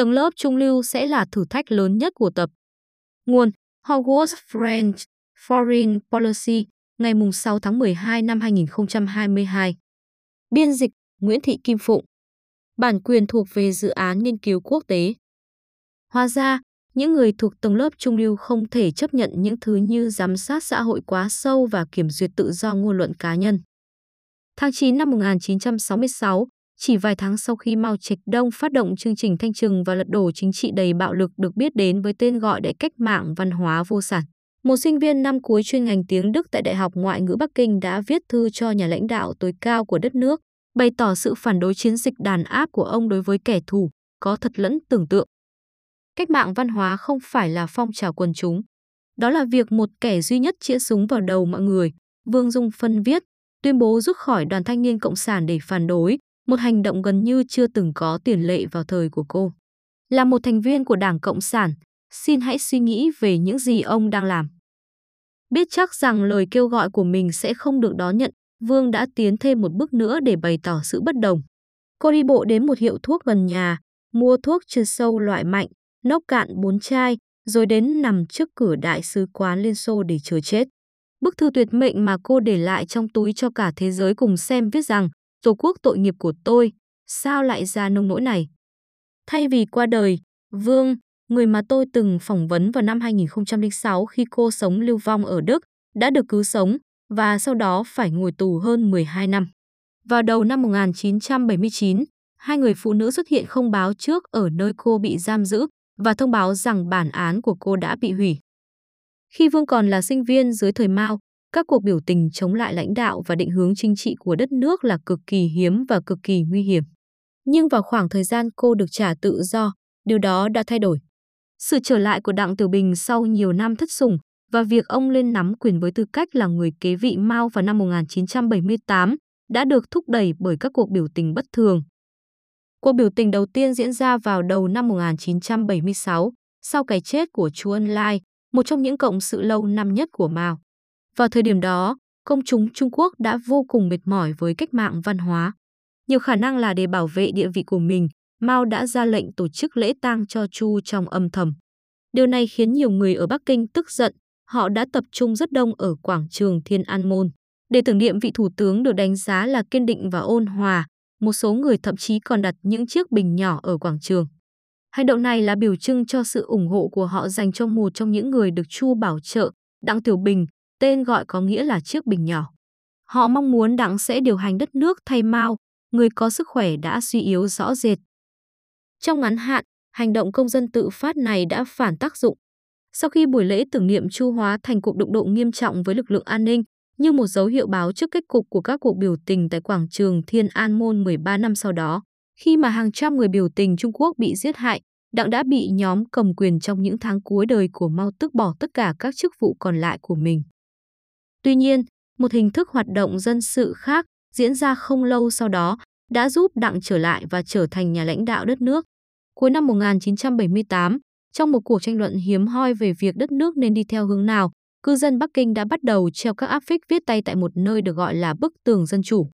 tầng lớp trung lưu sẽ là thử thách lớn nhất của tập. Nguồn Hogwarts French Foreign Policy ngày 6 tháng 12 năm 2022. Biên dịch Nguyễn Thị Kim Phụng. Bản quyền thuộc về dự án nghiên cứu quốc tế. Hóa ra, những người thuộc tầng lớp trung lưu không thể chấp nhận những thứ như giám sát xã hội quá sâu và kiểm duyệt tự do ngôn luận cá nhân. Tháng 9 năm 1966, chỉ vài tháng sau khi Mao Trạch Đông phát động chương trình thanh trừng và lật đổ chính trị đầy bạo lực được biết đến với tên gọi đại cách mạng văn hóa vô sản. Một sinh viên năm cuối chuyên ngành tiếng Đức tại Đại học Ngoại ngữ Bắc Kinh đã viết thư cho nhà lãnh đạo tối cao của đất nước, bày tỏ sự phản đối chiến dịch đàn áp của ông đối với kẻ thù, có thật lẫn tưởng tượng. Cách mạng văn hóa không phải là phong trào quần chúng. Đó là việc một kẻ duy nhất chĩa súng vào đầu mọi người, Vương Dung Phân viết, tuyên bố rút khỏi đoàn thanh niên cộng sản để phản đối, một hành động gần như chưa từng có tiền lệ vào thời của cô. Là một thành viên của Đảng Cộng sản, xin hãy suy nghĩ về những gì ông đang làm. Biết chắc rằng lời kêu gọi của mình sẽ không được đón nhận, Vương đã tiến thêm một bước nữa để bày tỏ sự bất đồng. Cô đi bộ đến một hiệu thuốc gần nhà, mua thuốc trừ sâu loại mạnh, nốc cạn bốn chai, rồi đến nằm trước cửa đại sứ quán Liên Xô để chờ chết. Bức thư tuyệt mệnh mà cô để lại trong túi cho cả thế giới cùng xem viết rằng Tổ quốc tội nghiệp của tôi, sao lại ra nông nỗi này? Thay vì qua đời, Vương, người mà tôi từng phỏng vấn vào năm 2006 khi cô sống lưu vong ở Đức, đã được cứu sống và sau đó phải ngồi tù hơn 12 năm. Vào đầu năm 1979, hai người phụ nữ xuất hiện không báo trước ở nơi cô bị giam giữ và thông báo rằng bản án của cô đã bị hủy. Khi Vương còn là sinh viên dưới thời Mao, các cuộc biểu tình chống lại lãnh đạo và định hướng chính trị của đất nước là cực kỳ hiếm và cực kỳ nguy hiểm. Nhưng vào khoảng thời gian cô được trả tự do, điều đó đã thay đổi. Sự trở lại của Đặng Tiểu Bình sau nhiều năm thất sủng và việc ông lên nắm quyền với tư cách là người kế vị Mao vào năm 1978 đã được thúc đẩy bởi các cuộc biểu tình bất thường. Cuộc biểu tình đầu tiên diễn ra vào đầu năm 1976, sau cái chết của Chu Ân Lai, một trong những cộng sự lâu năm nhất của Mao. Vào thời điểm đó, công chúng Trung Quốc đã vô cùng mệt mỏi với cách mạng văn hóa. Nhiều khả năng là để bảo vệ địa vị của mình, Mao đã ra lệnh tổ chức lễ tang cho Chu trong âm thầm. Điều này khiến nhiều người ở Bắc Kinh tức giận, họ đã tập trung rất đông ở quảng trường Thiên An Môn. Để tưởng niệm vị thủ tướng được đánh giá là kiên định và ôn hòa, một số người thậm chí còn đặt những chiếc bình nhỏ ở quảng trường. Hành động này là biểu trưng cho sự ủng hộ của họ dành cho một trong những người được Chu bảo trợ, Đặng Tiểu Bình, tên gọi có nghĩa là chiếc bình nhỏ. Họ mong muốn Đặng sẽ điều hành đất nước thay Mao, người có sức khỏe đã suy yếu rõ rệt. Trong ngắn hạn, hành động công dân tự phát này đã phản tác dụng. Sau khi buổi lễ tưởng niệm chu hóa thành cuộc đụng độ nghiêm trọng với lực lượng an ninh, như một dấu hiệu báo trước kết cục của các cuộc biểu tình tại quảng trường Thiên An Môn 13 năm sau đó, khi mà hàng trăm người biểu tình Trung Quốc bị giết hại, Đặng đã bị nhóm cầm quyền trong những tháng cuối đời của Mao tước bỏ tất cả các chức vụ còn lại của mình. Tuy nhiên, một hình thức hoạt động dân sự khác diễn ra không lâu sau đó đã giúp Đặng trở lại và trở thành nhà lãnh đạo đất nước. Cuối năm 1978, trong một cuộc tranh luận hiếm hoi về việc đất nước nên đi theo hướng nào, cư dân Bắc Kinh đã bắt đầu treo các áp phích viết tay tại một nơi được gọi là bức tường dân chủ.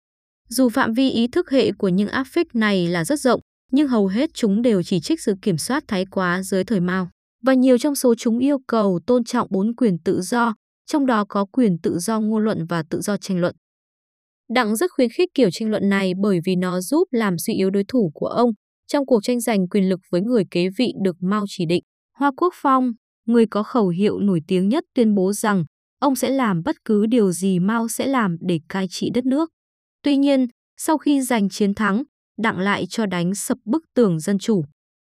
Dù phạm vi ý thức hệ của những áp phích này là rất rộng, nhưng hầu hết chúng đều chỉ trích sự kiểm soát thái quá dưới thời Mao. Và nhiều trong số chúng yêu cầu tôn trọng bốn quyền tự do, trong đó có quyền tự do ngôn luận và tự do tranh luận. Đặng rất khuyến khích kiểu tranh luận này bởi vì nó giúp làm suy yếu đối thủ của ông trong cuộc tranh giành quyền lực với người kế vị được Mao chỉ định. Hoa Quốc Phong, người có khẩu hiệu nổi tiếng nhất tuyên bố rằng ông sẽ làm bất cứ điều gì Mao sẽ làm để cai trị đất nước. Tuy nhiên, sau khi giành chiến thắng, Đặng lại cho đánh sập bức tường dân chủ.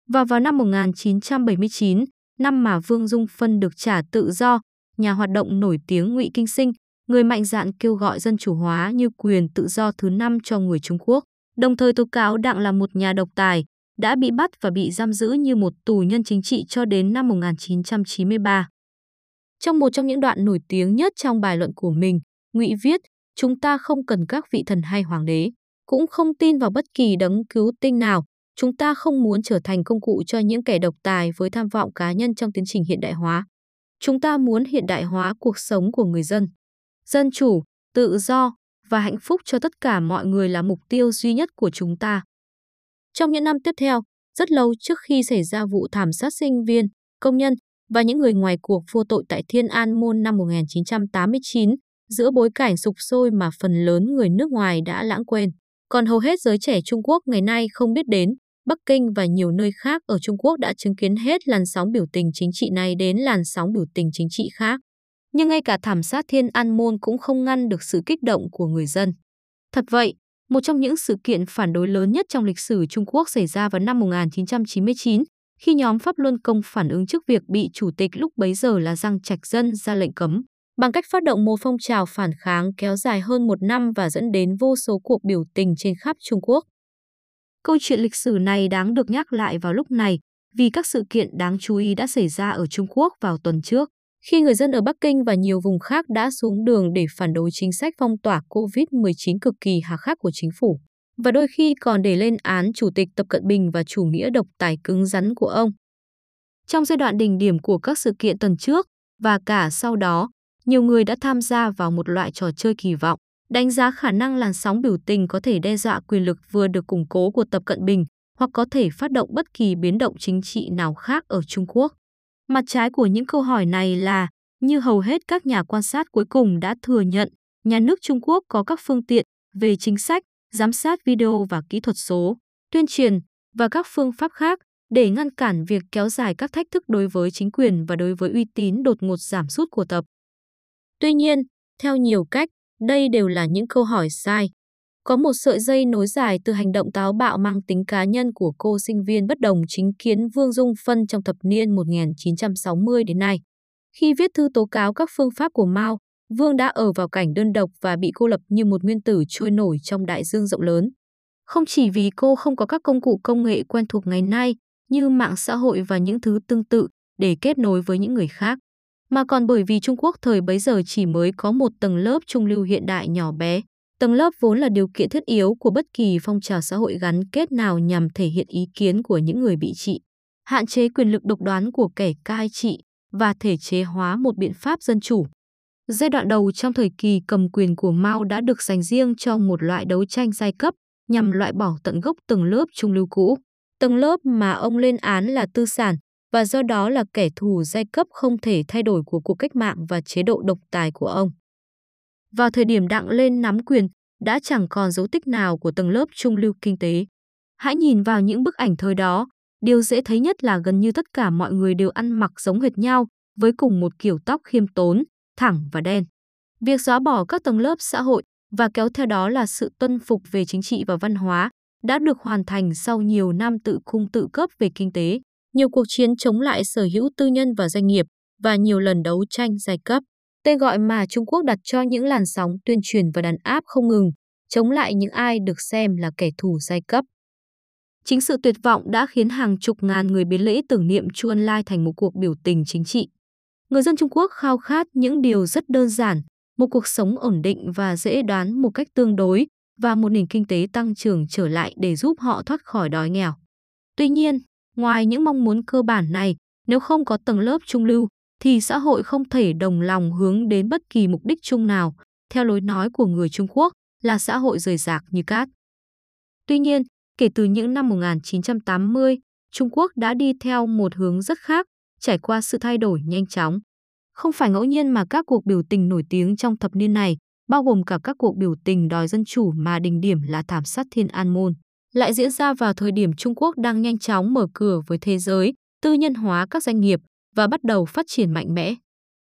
Và vào năm 1979, năm mà Vương Dung Phân được trả tự do, nhà hoạt động nổi tiếng Ngụy Kinh Sinh, người mạnh dạn kêu gọi dân chủ hóa như quyền tự do thứ năm cho người Trung Quốc, đồng thời tố cáo Đặng là một nhà độc tài, đã bị bắt và bị giam giữ như một tù nhân chính trị cho đến năm 1993. Trong một trong những đoạn nổi tiếng nhất trong bài luận của mình, Ngụy viết, chúng ta không cần các vị thần hay hoàng đế, cũng không tin vào bất kỳ đấng cứu tinh nào, chúng ta không muốn trở thành công cụ cho những kẻ độc tài với tham vọng cá nhân trong tiến trình hiện đại hóa. Chúng ta muốn hiện đại hóa cuộc sống của người dân. Dân chủ, tự do và hạnh phúc cho tất cả mọi người là mục tiêu duy nhất của chúng ta. Trong những năm tiếp theo, rất lâu trước khi xảy ra vụ thảm sát sinh viên, công nhân và những người ngoài cuộc vô tội tại Thiên An Môn năm 1989, giữa bối cảnh sục sôi mà phần lớn người nước ngoài đã lãng quên. Còn hầu hết giới trẻ Trung Quốc ngày nay không biết đến, Bắc Kinh và nhiều nơi khác ở Trung Quốc đã chứng kiến hết làn sóng biểu tình chính trị này đến làn sóng biểu tình chính trị khác. Nhưng ngay cả thảm sát Thiên An Môn cũng không ngăn được sự kích động của người dân. Thật vậy, một trong những sự kiện phản đối lớn nhất trong lịch sử Trung Quốc xảy ra vào năm 1999, khi nhóm Pháp Luân Công phản ứng trước việc bị chủ tịch lúc bấy giờ là Giang Trạch Dân ra lệnh cấm, bằng cách phát động một phong trào phản kháng kéo dài hơn một năm và dẫn đến vô số cuộc biểu tình trên khắp Trung Quốc. Câu chuyện lịch sử này đáng được nhắc lại vào lúc này vì các sự kiện đáng chú ý đã xảy ra ở Trung Quốc vào tuần trước, khi người dân ở Bắc Kinh và nhiều vùng khác đã xuống đường để phản đối chính sách phong tỏa COVID-19 cực kỳ hà khắc của chính phủ, và đôi khi còn để lên án Chủ tịch Tập Cận Bình và chủ nghĩa độc tài cứng rắn của ông. Trong giai đoạn đỉnh điểm của các sự kiện tuần trước và cả sau đó, nhiều người đã tham gia vào một loại trò chơi kỳ vọng, đánh giá khả năng làn sóng biểu tình có thể đe dọa quyền lực vừa được củng cố của Tập Cận Bình hoặc có thể phát động bất kỳ biến động chính trị nào khác ở Trung Quốc. Mặt trái của những câu hỏi này là, như hầu hết các nhà quan sát cuối cùng đã thừa nhận, nhà nước Trung Quốc có các phương tiện về chính sách, giám sát video và kỹ thuật số, tuyên truyền và các phương pháp khác để ngăn cản việc kéo dài các thách thức đối với chính quyền và đối với uy tín đột ngột giảm sút của tập. Tuy nhiên, theo nhiều cách, đây đều là những câu hỏi sai. Có một sợi dây nối dài từ hành động táo bạo mang tính cá nhân của cô sinh viên bất đồng chính kiến Vương Dung Phân trong thập niên 1960 đến nay. Khi viết thư tố cáo các phương pháp của Mao, Vương đã ở vào cảnh đơn độc và bị cô lập như một nguyên tử trôi nổi trong đại dương rộng lớn. Không chỉ vì cô không có các công cụ công nghệ quen thuộc ngày nay như mạng xã hội và những thứ tương tự để kết nối với những người khác, mà còn bởi vì Trung Quốc thời bấy giờ chỉ mới có một tầng lớp trung lưu hiện đại nhỏ bé. Tầng lớp vốn là điều kiện thiết yếu của bất kỳ phong trào xã hội gắn kết nào nhằm thể hiện ý kiến của những người bị trị, hạn chế quyền lực độc đoán của kẻ cai trị và thể chế hóa một biện pháp dân chủ. Giai đoạn đầu trong thời kỳ cầm quyền của Mao đã được dành riêng cho một loại đấu tranh giai cấp nhằm loại bỏ tận gốc tầng lớp trung lưu cũ. Tầng lớp mà ông lên án là tư sản, và do đó là kẻ thù giai cấp không thể thay đổi của cuộc cách mạng và chế độ độc tài của ông. Vào thời điểm đặng lên nắm quyền, đã chẳng còn dấu tích nào của tầng lớp trung lưu kinh tế. Hãy nhìn vào những bức ảnh thời đó, điều dễ thấy nhất là gần như tất cả mọi người đều ăn mặc giống hệt nhau, với cùng một kiểu tóc khiêm tốn, thẳng và đen. Việc xóa bỏ các tầng lớp xã hội và kéo theo đó là sự tuân phục về chính trị và văn hóa đã được hoàn thành sau nhiều năm tự cung tự cấp về kinh tế nhiều cuộc chiến chống lại sở hữu tư nhân và doanh nghiệp và nhiều lần đấu tranh giai cấp. Tên gọi mà Trung Quốc đặt cho những làn sóng tuyên truyền và đàn áp không ngừng, chống lại những ai được xem là kẻ thù giai cấp. Chính sự tuyệt vọng đã khiến hàng chục ngàn người biến lễ tưởng niệm Chu Ân Lai thành một cuộc biểu tình chính trị. Người dân Trung Quốc khao khát những điều rất đơn giản, một cuộc sống ổn định và dễ đoán một cách tương đối và một nền kinh tế tăng trưởng trở lại để giúp họ thoát khỏi đói nghèo. Tuy nhiên, Ngoài những mong muốn cơ bản này, nếu không có tầng lớp trung lưu, thì xã hội không thể đồng lòng hướng đến bất kỳ mục đích chung nào, theo lối nói của người Trung Quốc là xã hội rời rạc như cát. Tuy nhiên, kể từ những năm 1980, Trung Quốc đã đi theo một hướng rất khác, trải qua sự thay đổi nhanh chóng. Không phải ngẫu nhiên mà các cuộc biểu tình nổi tiếng trong thập niên này, bao gồm cả các cuộc biểu tình đòi dân chủ mà đỉnh điểm là thảm sát Thiên An Môn lại diễn ra vào thời điểm Trung Quốc đang nhanh chóng mở cửa với thế giới, tư nhân hóa các doanh nghiệp và bắt đầu phát triển mạnh mẽ.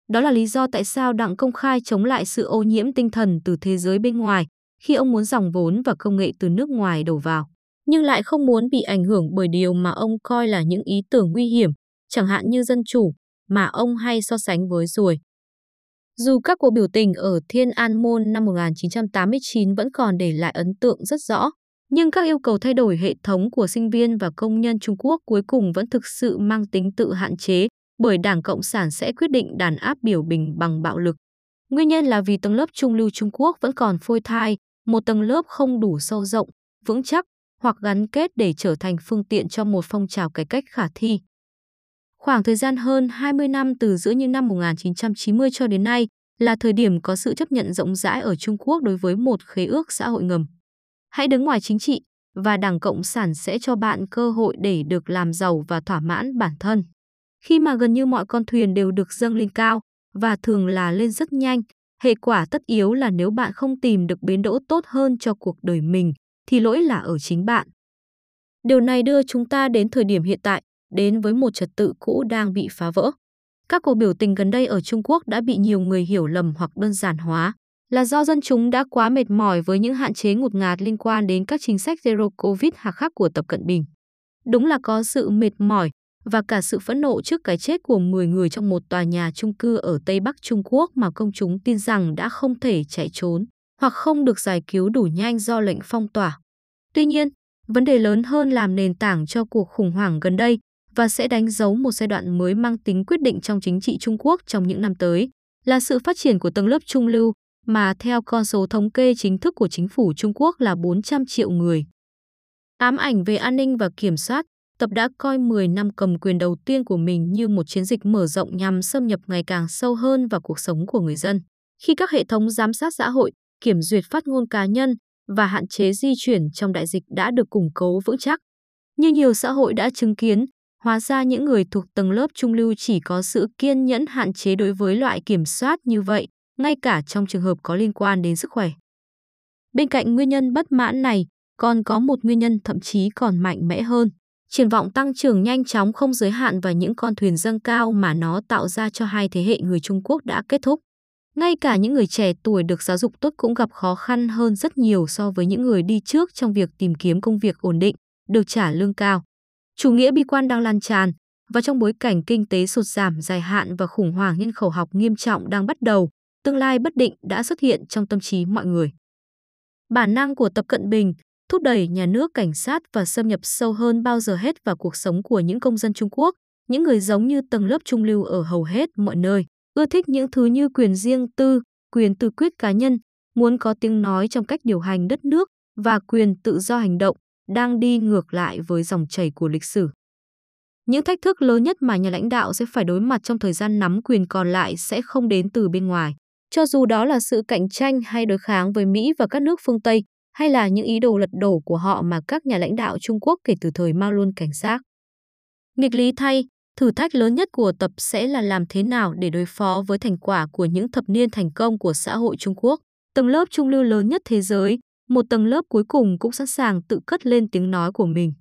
Đó là lý do tại sao Đặng công khai chống lại sự ô nhiễm tinh thần từ thế giới bên ngoài khi ông muốn dòng vốn và công nghệ từ nước ngoài đổ vào, nhưng lại không muốn bị ảnh hưởng bởi điều mà ông coi là những ý tưởng nguy hiểm, chẳng hạn như dân chủ, mà ông hay so sánh với ruồi. Dù các cuộc biểu tình ở Thiên An Môn năm 1989 vẫn còn để lại ấn tượng rất rõ, nhưng các yêu cầu thay đổi hệ thống của sinh viên và công nhân Trung Quốc cuối cùng vẫn thực sự mang tính tự hạn chế, bởi Đảng Cộng sản sẽ quyết định đàn áp biểu bình bằng bạo lực. Nguyên nhân là vì tầng lớp trung lưu Trung Quốc vẫn còn phôi thai, một tầng lớp không đủ sâu rộng, vững chắc hoặc gắn kết để trở thành phương tiện cho một phong trào cải cách khả thi. Khoảng thời gian hơn 20 năm từ giữa những năm 1990 cho đến nay là thời điểm có sự chấp nhận rộng rãi ở Trung Quốc đối với một khế ước xã hội ngầm. Hãy đứng ngoài chính trị và Đảng Cộng sản sẽ cho bạn cơ hội để được làm giàu và thỏa mãn bản thân. Khi mà gần như mọi con thuyền đều được dâng lên cao và thường là lên rất nhanh, hệ quả tất yếu là nếu bạn không tìm được bến đỗ tốt hơn cho cuộc đời mình thì lỗi là ở chính bạn. Điều này đưa chúng ta đến thời điểm hiện tại, đến với một trật tự cũ đang bị phá vỡ. Các cuộc biểu tình gần đây ở Trung Quốc đã bị nhiều người hiểu lầm hoặc đơn giản hóa, là do dân chúng đã quá mệt mỏi với những hạn chế ngột ngạt liên quan đến các chính sách Zero Covid hà khắc của Tập Cận Bình. Đúng là có sự mệt mỏi và cả sự phẫn nộ trước cái chết của 10 người trong một tòa nhà chung cư ở Tây Bắc Trung Quốc mà công chúng tin rằng đã không thể chạy trốn hoặc không được giải cứu đủ nhanh do lệnh phong tỏa. Tuy nhiên, vấn đề lớn hơn làm nền tảng cho cuộc khủng hoảng gần đây và sẽ đánh dấu một giai đoạn mới mang tính quyết định trong chính trị Trung Quốc trong những năm tới là sự phát triển của tầng lớp trung lưu mà theo con số thống kê chính thức của chính phủ Trung Quốc là 400 triệu người. Ám ảnh về an ninh và kiểm soát, Tập đã coi 10 năm cầm quyền đầu tiên của mình như một chiến dịch mở rộng nhằm xâm nhập ngày càng sâu hơn vào cuộc sống của người dân. Khi các hệ thống giám sát xã hội, kiểm duyệt phát ngôn cá nhân và hạn chế di chuyển trong đại dịch đã được củng cố vững chắc. Như nhiều xã hội đã chứng kiến, hóa ra những người thuộc tầng lớp trung lưu chỉ có sự kiên nhẫn hạn chế đối với loại kiểm soát như vậy, ngay cả trong trường hợp có liên quan đến sức khỏe. Bên cạnh nguyên nhân bất mãn này, còn có một nguyên nhân thậm chí còn mạnh mẽ hơn. Triển vọng tăng trưởng nhanh chóng không giới hạn và những con thuyền dâng cao mà nó tạo ra cho hai thế hệ người Trung Quốc đã kết thúc. Ngay cả những người trẻ tuổi được giáo dục tốt cũng gặp khó khăn hơn rất nhiều so với những người đi trước trong việc tìm kiếm công việc ổn định, được trả lương cao. Chủ nghĩa bi quan đang lan tràn, và trong bối cảnh kinh tế sụt giảm dài hạn và khủng hoảng nhân khẩu học nghiêm trọng đang bắt đầu, tương lai bất định đã xuất hiện trong tâm trí mọi người. Bản năng của Tập Cận Bình thúc đẩy nhà nước cảnh sát và xâm nhập sâu hơn bao giờ hết vào cuộc sống của những công dân Trung Quốc, những người giống như tầng lớp trung lưu ở hầu hết mọi nơi, ưa thích những thứ như quyền riêng tư, quyền tự quyết cá nhân, muốn có tiếng nói trong cách điều hành đất nước và quyền tự do hành động, đang đi ngược lại với dòng chảy của lịch sử. Những thách thức lớn nhất mà nhà lãnh đạo sẽ phải đối mặt trong thời gian nắm quyền còn lại sẽ không đến từ bên ngoài. Cho dù đó là sự cạnh tranh hay đối kháng với Mỹ và các nước phương Tây, hay là những ý đồ lật đổ của họ mà các nhà lãnh đạo Trung Quốc kể từ thời Mao luôn cảnh giác. Nghịch lý thay, thử thách lớn nhất của tập sẽ là làm thế nào để đối phó với thành quả của những thập niên thành công của xã hội Trung Quốc, tầng lớp trung lưu lớn nhất thế giới, một tầng lớp cuối cùng cũng sẵn sàng tự cất lên tiếng nói của mình.